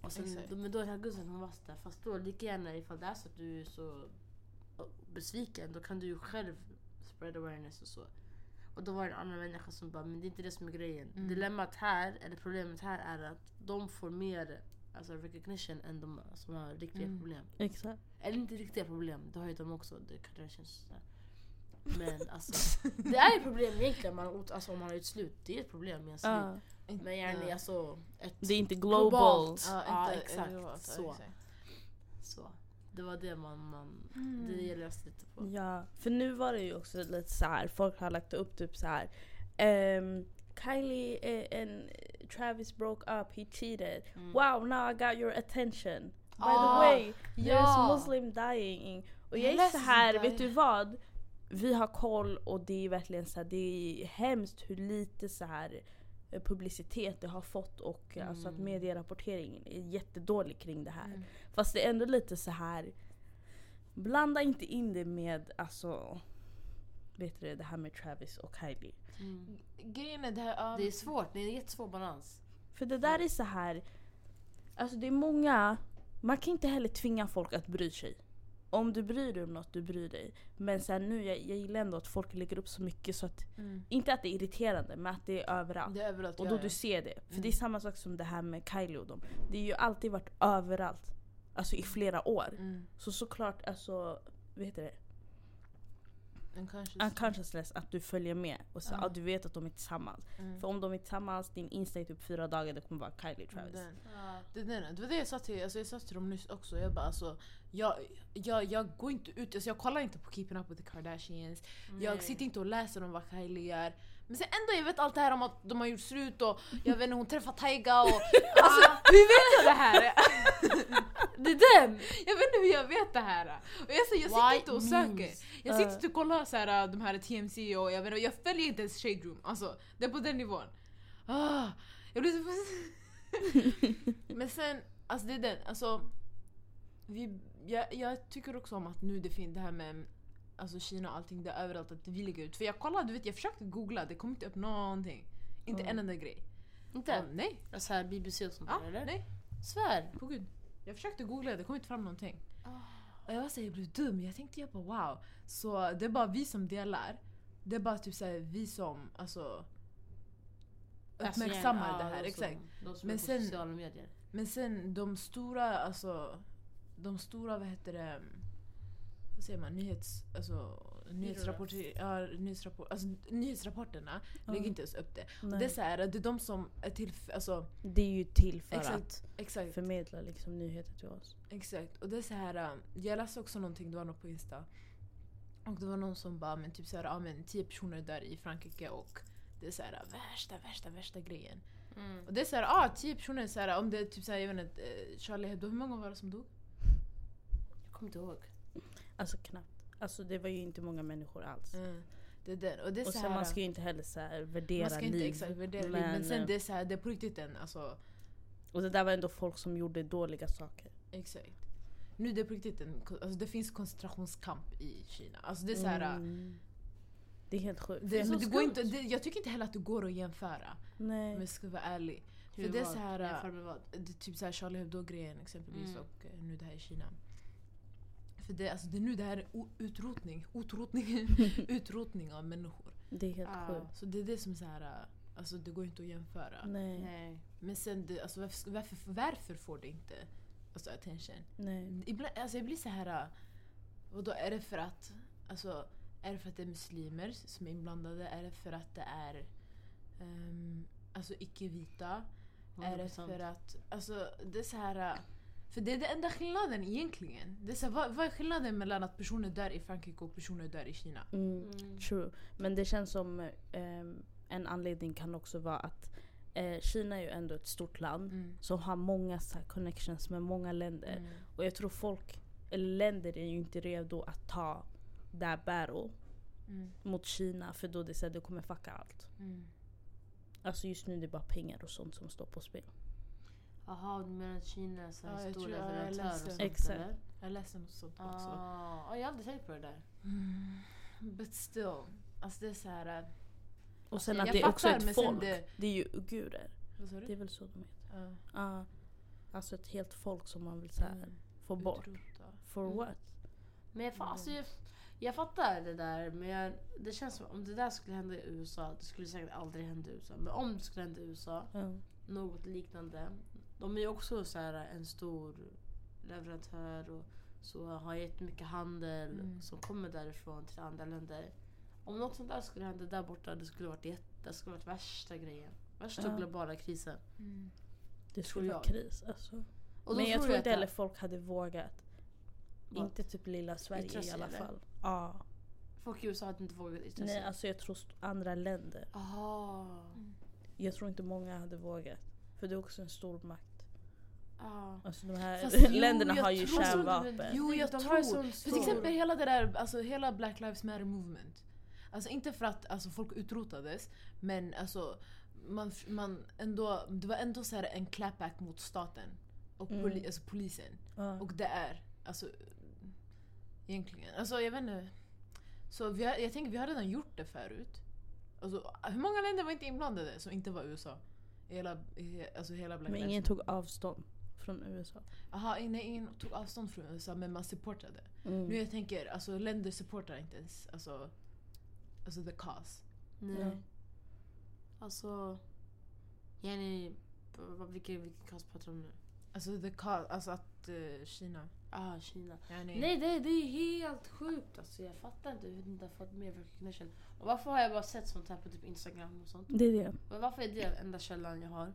Och sen, Exakt. då, men då här guzzen hon var sådär, fast då lika gärna ifall det är så att du är så besviken då kan du ju själv spread awareness och så. Och då var det en annan människa som bara, men det är inte det som är grejen. Mm. Dilemmat här, eller problemet här är att de får mer alltså, recognition än de som har riktiga Mm. problem. Exakt. Eller inte riktiga problem, det har ju de också. Det Kardashians. så här. Men alltså, det är ett problem egentligen man, alltså, om man har gjort slut. Det är ett problem i ens liv. Ja. Men gärna alltså, ett Det är inte global. globalt. Ja, Ja, inte- exakt. ja, Så. Så. Det var det man, man Mm. det gäller att lite på. Ja, för nu var det ju också lite så här. folk har lagt upp typ så här. ehm, Kylie and Travis broke up, he cheated. Mm. Wow, now I got your attention. By Ah, the way, ja. there's Muslim dying. Och jag är så här, vet du vad? Vi har koll och det är verkligen så här, det är hemskt hur lite så här eh, publicitet det har fått och eh, alltså att Mm. medierapporteringen är jättedålig kring det här. Mm. Fast det är ändå lite så här. Blanda inte in det med alltså Vet du det här med Travis och Kylie. Mm. Grejen är det här... ja, Det är svårt, det är en jättesvår balans. För det där är så här. Alltså det är många, man kan inte heller tvinga folk att bry sig. Om du bryr dig om något, du bryr dig. Men sen nu, jag, jag gillar ändå att folk lägger upp så mycket så att, Mm. inte att det är irriterande, men att det är överallt. Det är överallt. Och ja, då ja. du ser det. För Mm. det är samma sak som det här med Kylie och dem. Det har ju alltid varit överallt. Alltså i flera år. Mm. Så såklart, alltså, vad heter det? Unconscious. Unconsciousness, att du följer med. Och så, Ja. ja, du vet att de är tillsammans. Mm. För om de är tillsammans, din Insta är typ fyra dagar, det kommer vara Kylie Travis. Den. Det, det, det var det jag sa till, alltså jag sa till dem nyss också. Jag bara alltså, jag, jag, jag går inte ut, alltså jag kollar inte på Keeping Up with the Kardashians. Jag Nej. sitter inte och läser om vad Kylie gör. Men sen ändå jag vet allt det här om att de har gjort slut och jag vet inte, hon träffar Tyga och... [LAUGHS] Alltså hur vet jag det här? [LAUGHS] Det är den! Jag vet inte hur jag vet det här. Och jag, säger, jag sitter inte och söker. Jag sitter inte och kollar så här, de här TMC och jag, vet, inte, jag följer inte ens Shade Room. Alltså, det är på den nivån. Ah, jag blir så... [LAUGHS] Men sen, alltså det är den. Alltså, vi, jag, jag tycker också om att nu det finns det här med alltså Kina och allting, det överallt att vi lägger ut. För jag kollade, du vet, jag försökte googla, det kom inte upp någonting. Inte Mm. en enda grej. Inte? Och, nej. Så här BBC och sånt Ja, där eller? nej. Svär! På gud. Jag försökte googla, det kom inte fram någonting. Ah. Och jag var så här, jag blev dum. Jag tänkte jag bara wow. Så det är bara vi som delar. Det är bara typ så här, vi som alltså Alltså, uppmärksammar det ja, här. de som- Exakt. De som Men sen- sociala medier. Men sen de stora, alltså de stora, vad heter det, vad säger man, nyhets, alltså, nyhetsrapporter, ja, nyhetsrapport, alltså, nyhetsrapporterna Ja. lägger inte ens upp det. Och det är så här, det är de som är till, alltså, Det är ju till för Exakt. att exakt, förmedla liksom nyheter till oss. exakt. Och det är så här, äh, jag läste också någonting, det var något på Insta. Och det var någon som bara, men typ så här, ja men tio personer där i Frankrike och det är så här värsta, värsta, värsta grejen. Mm. Och det är så här, ah, tio personer, så här, om det är typ så här, jag vet inte, eh, Charlie Hebdo, hur många var det som dog? Jag kommer inte ihåg. Alltså knappt. Alltså det var ju inte många människor alls. Mm. Det är den. Och det Och så sen här, man ska ju inte heller så här värdera man ska inte liv. exakt värdera liv, men, men sen eh, det är, så här, det är på riktigt en, alltså, Och det där var ändå folk som gjorde dåliga saker. exakt. Nu det är på riktigt en, alltså det finns koncentrationskamp i Kina. Alltså det är så här, Mm. Det är helt sjukt. det, så men det går inte, det, jag tycker inte heller att det går att jämföra. Nej. Om jag ska vara ärlig. Hur För det är var- så här, vad? Det typ så här Charlie Hebdo-grejen exempelvis Mm. och eh, nu det här i Kina. För det, alltså, det är nu det här är utrotning, utrotning, [LAUGHS] utrotning av människor. Det är helt Ah. sjukt. Så det är det som är så här, äh, alltså det går inte att jämföra. Nej. Nej. Men sen, det, alltså, varför, varför, varför får det inte alltså, attention? Nej. Ibland, alltså, jag blir så här. Och då är det för att alltså, är det för att det är muslimer som är inblandade? Är det för att det är ehm, alltså icke-vita? Är det 100%. för att, alltså det är så här. För det är den enda skillnaden egentligen. Det är så här, vad, vad är skillnaden mellan att personer dör i Frankrike och personer dör i Kina? Mm. Mm. True. Men det känns som ehm, en anledning kan också vara att eh, Kina är ju ändå ett stort land Mm. som har många så här, connections med många länder. Mm. Och jag tror folk, eller länder är ju inte redo att ta that battle Mm. mot Kina för då det så här, det kommer fucka allt. Mm. Alltså just nu är det bara pengar och sånt som står på spel. Jaha, du menar att Kina är så Ja, stor tror leverantör och läste. sånt Exakt. eller? Jag läste något sånt också. Ah, jag har aldrig tänkt på det där. Mm. But still. Alltså det är så här. äh, Och sen jag att det är också ett sen folk. det- Det... är ju uigurer. Det är väl så de heter? Ja. Ja. alltså ett helt folk som man vill så här, Mm. få bort. Utrota. For Mm. what? Men jag, fa- Mm. alltså, jag, jag fattar det där men jag, det känns som om det där skulle hända i USA, det skulle säkert aldrig hända i USA. Men om det skulle hända i USA, Ja. något liknande. De är också så här en stor leverantör och så har jättemycket handel Mm. som kommer därifrån till andra länder. Om något sånt där skulle hända där borta, det skulle varit jätte, det skulle varit värsta grejen. Värsta Ja. globala krisen. Mm. Det skulle vara jag. kris alltså. Och då Men jag tror inte att- heller folk hade vågat. Vad? Inte typ lilla Sverige i alla eller? fall. Ja. Folk i USA hade inte vågat yttra Nej alltså jag tror andra länder. Aha. Jag tror inte många hade vågat. För det är också en stor makt. Ah. Alltså de här Fast jo, länderna jag har ju kärnvapen. Jo, jag De har tror. sån För till exempel hela det där, alltså hela Black Lives Matter movement. Alltså inte för att alltså, folk utrotades, men alltså man, man ändå, det var ändå så här en clapback mot staten och Mm. poli, alltså, polisen. Ja. Och det är, alltså egentligen, alltså jag vet inte. Så vi har, jag tänker vi har redan gjort det förut. Alltså, hur många länder var inte inblandade som inte var USA? Hela, alltså hela Black Men Lives ingen tog avstånd från USA. Aha, nej, ingen tog avstånd från USA men man supportade. Mm. Nu jag tänker, alltså länder supportar inte ens alltså, alltså the cause. Nej. Ja. Alltså... Jenny... vad- Vilken, vilken kast pratar du om nu? Alltså the cause, alltså att eh, Kina. Ah, Kina. Yani, Nej, det, det är helt sjukt. Alltså, jag fattar inte hur det inte har fått mer recognition. Och varför har jag bara sett sånt här på typ Instagram och sånt? Det är det. Men varför är det enda källan jag har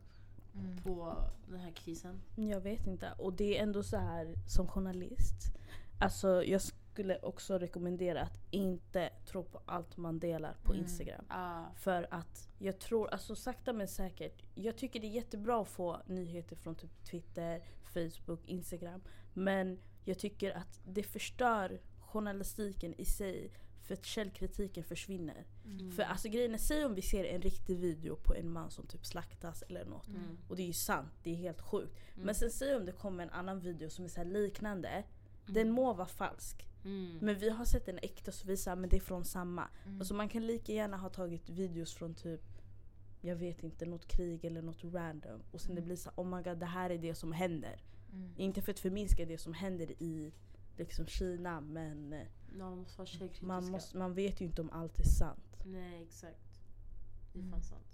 Mm. på den här krisen? Jag vet inte. Och det är ändå så här som journalist. Alltså jag skulle också rekommendera att inte tro på allt man delar på Mm. Instagram. Ah, För att jag tror, alltså sakta men säkert. Jag tycker det är jättebra att få nyheter från typ Twitter, Facebook, Instagram. Men jag tycker att det förstör journalistiken i sig. För att källkritiken försvinner. Mm. För alltså grejen är, säg om vi ser en riktig video på en man som typ slaktas eller något. Mm. Och det är ju sant, det är helt sjukt. Mm. Men sen säg om det kommer en annan video som är så liknande. Den må vara falsk. Mm. Men vi har sett en äkta så vi säger men det är från samma. Mm. Alltså man kan lika gärna ha tagit videos från typ jag vet inte, något krig eller något random. Och sen det blir så oh my god det här är det som händer. Mm. Inte för att förminska det som händer i liksom Kina men eh, man måste vara källkritiska. man, måste, man vet ju inte om allt är sant. Nej exakt. Det är Mm. fan sant.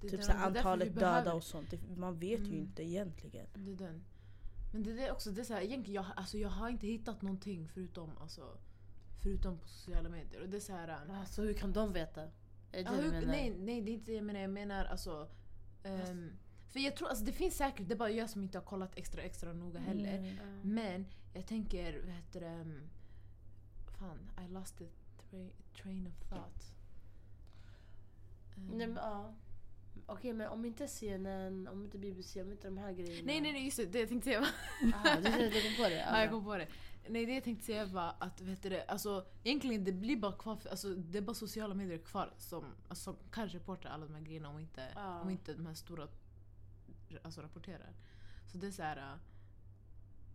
Det Typ den- så antalet behöver- döda och sånt. Det, man vet ju Mm. inte egentligen. Det är den. Men det är också, det är så här, egentligen, jag, alltså, jag har inte hittat någonting förutom, alltså, förutom på sociala medier. Och det är så här, äh, Alltså hur kan de veta? Är det du hur, nej, nej, det är inte det jag menar. Jag menar alltså... ehm, för jag tror, alltså det finns säkert, det är bara jag som inte har kollat extra extra noga heller. Mm. Ja. Men jag tänker, vad heter det? um, Fan, I lost the tra- train of thought. Um, Nej men ja. Okej men om inte CNN, om inte BBC, om inte de här grejerna. nej, nej, nej, just det, det jag tänkte säga var... Aha, du, kom på det? [LAUGHS] Ja, jag kom på det. Nej, det jag tänkte säga var att vet du det, alltså, egentligen det blir bara kvar, alltså, det är bara sociala medier kvar som, alltså, som kan reporta alla de här grejerna om inte, Ja. om inte de här stora alltså, rapporterar. Så det är så här, äh,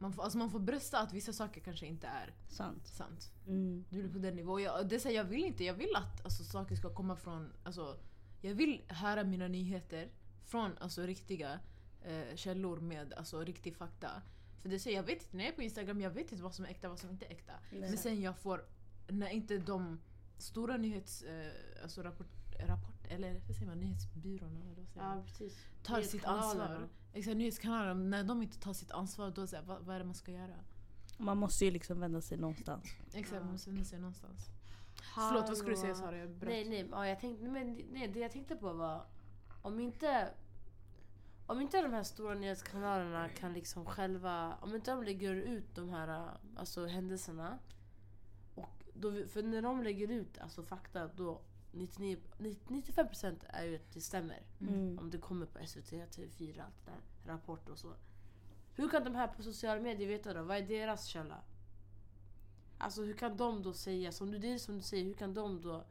man får, alltså, man får brösta att vissa saker kanske inte är Sant. sant. Mm. Det blir på den nivån. Jag, det är så här, jag vill inte, jag vill att alltså, saker ska komma från, alltså, jag vill höra mina nyheter från alltså, riktiga eh, källor med alltså, riktig fakta. För det säger jag vet inte, när jag är på Instagram, jag vet inte vad som är äkta och vad som inte är äkta. Men sen jag får, när inte de stora nyhets... Eh, alltså rapport, rapport, eller vad säger man, nyhetsbyråerna eller vad säger man? Ja precis. tar sitt ansvar. Exakt, nyhetskanaler, när de inte tar sitt ansvar, då så här, vad, vad är det man ska göra? Man måste ju liksom vända sig någonstans. Exakt, Ja. man måste vända sig någonstans. Förlåt, vad skulle du säga Hallå. Sara? Jag bröt. Nej, nej, ja, jag tänkte, men, nej, det jag tänkte på var om inte om inte de här stora nyhetskanalerna kan liksom själva, om inte de lägger ut de här alltså, händelserna och då, för när de lägger ut alltså, fakta då 99, 95% är ju att det stämmer. Mm. Om det kommer på SVT, TV4, allt det där, Rapport och så. Hur kan de här på sociala medier veta då? Vad är deras källa? Alltså hur kan de då säga, som du, det är som du säger, hur kan de då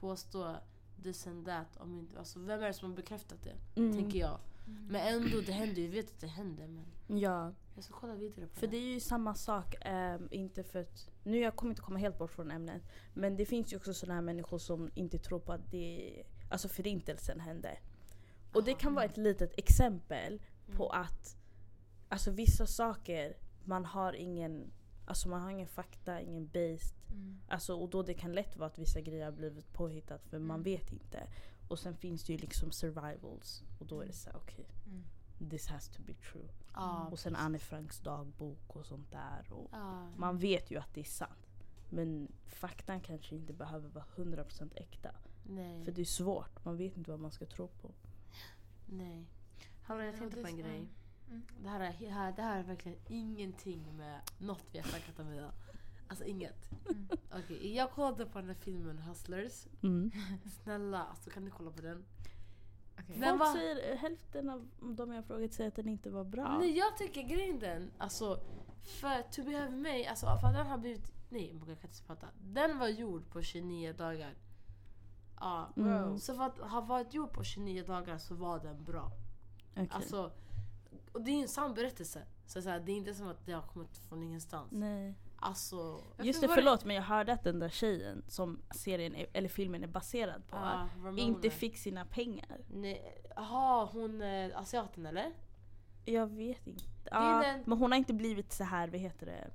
påstå this and that? Om inte, alltså vem är det som har bekräftat det? Mm. Tänker jag. Men ändå, det händer ju. Vi vet att det händer men Ja, jag ska kolla vidare på för det. det är ju samma sak. ehm, inte för att, nu jag kommer inte komma helt bort från ämnet. Men det finns ju också sådana här människor som inte tror på att det, alltså förintelsen hände. Och det kan vara ett litet exempel på att alltså vissa saker, man har ingen, alltså man har ingen fakta, ingen based. Mm. Alltså, och då det kan lätt vara att vissa grejer har blivit påhittat för man Mm. vet inte. Och sen finns det ju liksom survivals. Och då är det så här, okej, Mm. this has to be true. Ja, Och sen Anne Franks dagbok och sånt där. Och man vet ju att det är sant. Men faktan kanske inte behöver vara 100% äkta. Nej. För det är svårt, man vet inte vad man ska tro på. Nej. Hallå jag Ja, tänkte på en grej. Mm. Det här, är, det här, det här är verkligen ingenting med något vi har snackat om idag. Alltså inget. Mm. Okej, jag kollade på den här filmen Hustlers. Mm. [LAUGHS] Snälla, alltså kan du kolla på den? Okej. Den Folk var- säger, hälften av de jag frågat säger att den inte var bra. Nej jag tycker grejen den, alltså för To Be Have Me, alltså för den har blivit, nej jag kan inte prata. Den var gjord på 29 dagar. Ja, Mm. så för att ha varit gjord på 29 dagar så var den bra. Okej. Alltså, och det är ju en sann berättelse. Så, så här, det är inte som att det har kommit från ingenstans. Nej. Alltså, Just det, förlåt men jag hörde att den där tjejen som serien är, eller filmen är baserad på Ramona. inte fick sina pengar. Jaha, hon är asiaten eller? Jag vet inte. Ja, den- Men hon har inte blivit så här, vad heter det?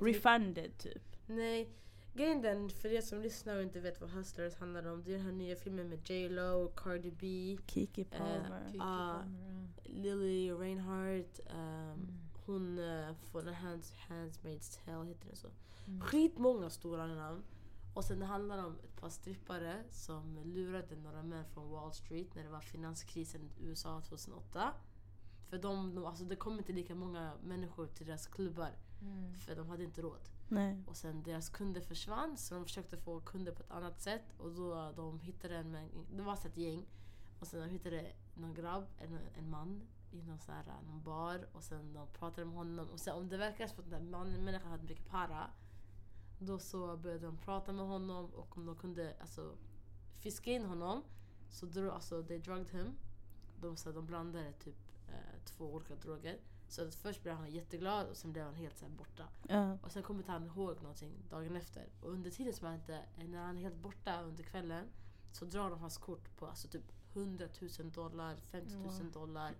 Refunded typ. Nej, grejen den, för er som lyssnar och inte vet vad Hustlers handlar om, det är den här nya filmen med J Lo, Cardi B, Kiki Palmer. Kiki Ah. Palmer, Lily Reinhardt, ehm, Mm. Hon uh, får den Hands, Handsmaid's Tale, heter den så? Mm. Skitmånga stora namn. Och sen det handlar om ett par strippare som lurade några män från Wall Street när det var finanskrisen i USA 2008. För de, de, alltså det kom inte lika många människor till deras klubbar Mm. för de hade inte råd. Nej. Och sen deras kunder försvann så de försökte få kunder på ett annat sätt och då de hittade en, det var ett gäng och sen de hittade någon grabb, en, en man i någon, så här, någon bar och sen de pratade med honom och sen om det verkar som att den mannen, människan hade mycket para Då så började de prata med honom och om de kunde alltså, fiska in honom så drog, alltså, they drugged him. De, så de blandade typ eh, två olika droger. Så att först blev han jätteglad och sen blev han helt så här, borta. Ja. Och sen kommer inte han ihåg någonting dagen efter. Och under tiden som han inte, när han är helt borta under kvällen så drar de hans kort på alltså typ 100 000 dollar, 50 000 dollar.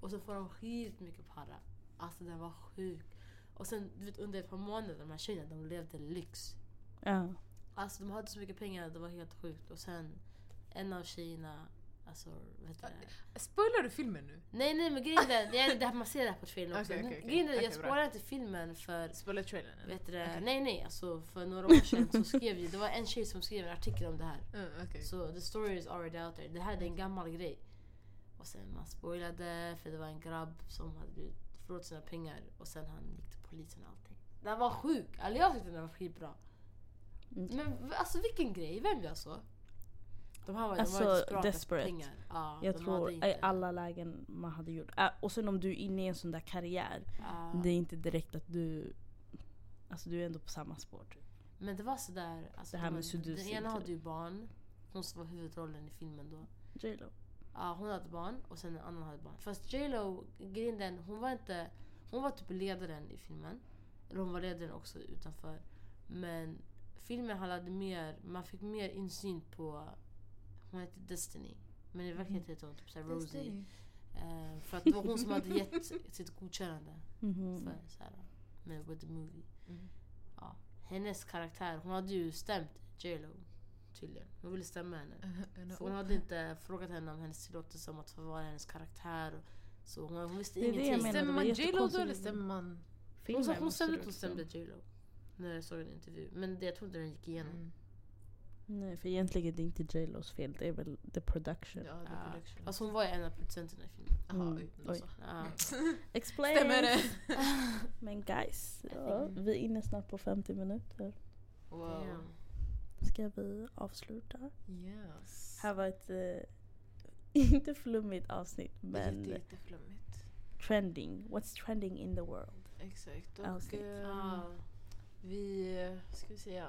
Och så får de skitmycket para. Alltså den var sjuk. Och sen du vet, under ett par månader, de här tjejerna, de levde lyx. Ja. Alltså de hade så mycket pengar, det var helt sjukt. Och sen en av tjejerna, alltså vet du? Spoilar du filmen nu? Nej nej men grejen är, det är det här, man ser det här på trailern [LAUGHS] också. Okej, okej, okej. Grejen är, jag spårar inte filmen för Spoilar trailern? Vet du? Okej. Nej nej, alltså för några år sedan så skrev ju, det var en tjej som skrev en artikel om det här. Mm, okej. Så the story is already out there. Det här är en gammal grej. Och sen man spoilade för det var en grabb som hade blivit förlorat sina pengar och sen han gick till polisen och allting. Den var sjuk! Alltså jag tyckte den var skitbra. Mm. Men alltså vilken grej, vem gör så? De här var, Alltså, de var desperata desperate. efter pengar. Ja, Jag tror i alla lägen man hade gjort. Äh, och sen om du är inne i en sån där karriär. Ja. Det är inte direkt att du... Alltså du är ändå på samma spår. Typ. Men det var sådär, alltså, Det här de- med den seducing, ena typ. hade ju barn, hon som var huvudrollen i filmen då. J Lo. Ja, hon hade barn och sen en annan hade barn. Fast J Lo, grejen den, hon var inte... Hon var typ ledaren i filmen. Eller hon var ledaren också utanför. Men filmen hade mer, man fick mer insyn på... Hon hette Destiny. Men i verkligheten heter hon typ såhär Rosie. Eh, för att det var hon som hade gett [LAUGHS] sitt godkännande Mhm. för såhär, med with the movie. Mm. Ja. Hennes karaktär, hon hade ju stämt J Lo tydligen. Hon ville stämma henne. [LAUGHS] Mm. För hon hade inte frågat henne om hennes tillåtelse om att få vara hennes karaktär. Så hon, hon visste Det ingenting. menar. Stämmer man var J Lo då eller stämmer man... hon sa, hon stämde du att hon stämde J Lo. När jag såg en intervju. Men det, jag tror inte den gick igenom. Mm. Nej för egentligen är det inte J Los fel. Det är väl the production. Ja, är production. Fast hon var ju en av producenterna i filmen. Jaha, Mm. oj. Ja. [LAUGHS] Explain! Stämmer det? [LAUGHS] Men guys, ja, vi är inne snart på 50 minuter. Wow. Damn. Ska vi avsluta? Yes. Här var ett eh, [LAUGHS] inte flummigt avsnitt men Jätte, jätteflummigt. trending. What's trending in the world? Exakt. Och Avsnitt. Ja. vi, eh, ska vi säga,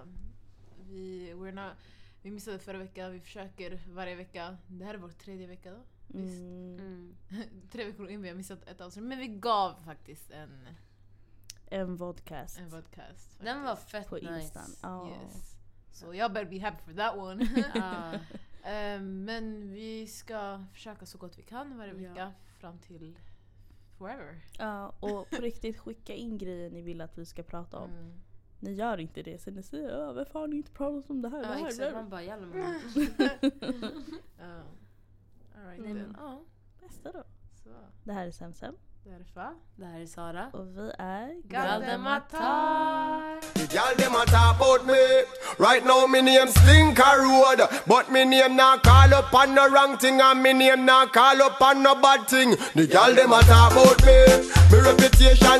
vi, we're not, vi missade förra veckan, vi försöker varje vecka. Det här är vår tredje vecka då. Visst. Mm, Mm. [LAUGHS] Tre veckor in vi har missat ett avsnitt. Men vi gav faktiskt en, en vodcast en podcast. Den var fett på nice. Instan. Ja. Yes. Så jag better be happy for that one. [LAUGHS] Ja. [LAUGHS] Ehm, men vi ska försöka så gott vi kan varje Ja. vecka fram till forever. Ja, och på riktigt skicka in grejer ni vill att vi ska prata om. Mm. Ni gör inte det så ni säger "Ja, varför har ni inte pratat om det här? [LAUGHS] det Ja här, exakt, det man här?" bara jalla man. Ja. Alright Nej, men- Ja, Bästa då. så. Det här är Semsem Det här är Fa. Det här är Sara. och vi är Galdematar! The girl dem a talk about me. Right now me name Slinker Road, but me name not call up on no wrong thing, and me name not call up on no bad thing. The girl dem a talk about me. Me reputation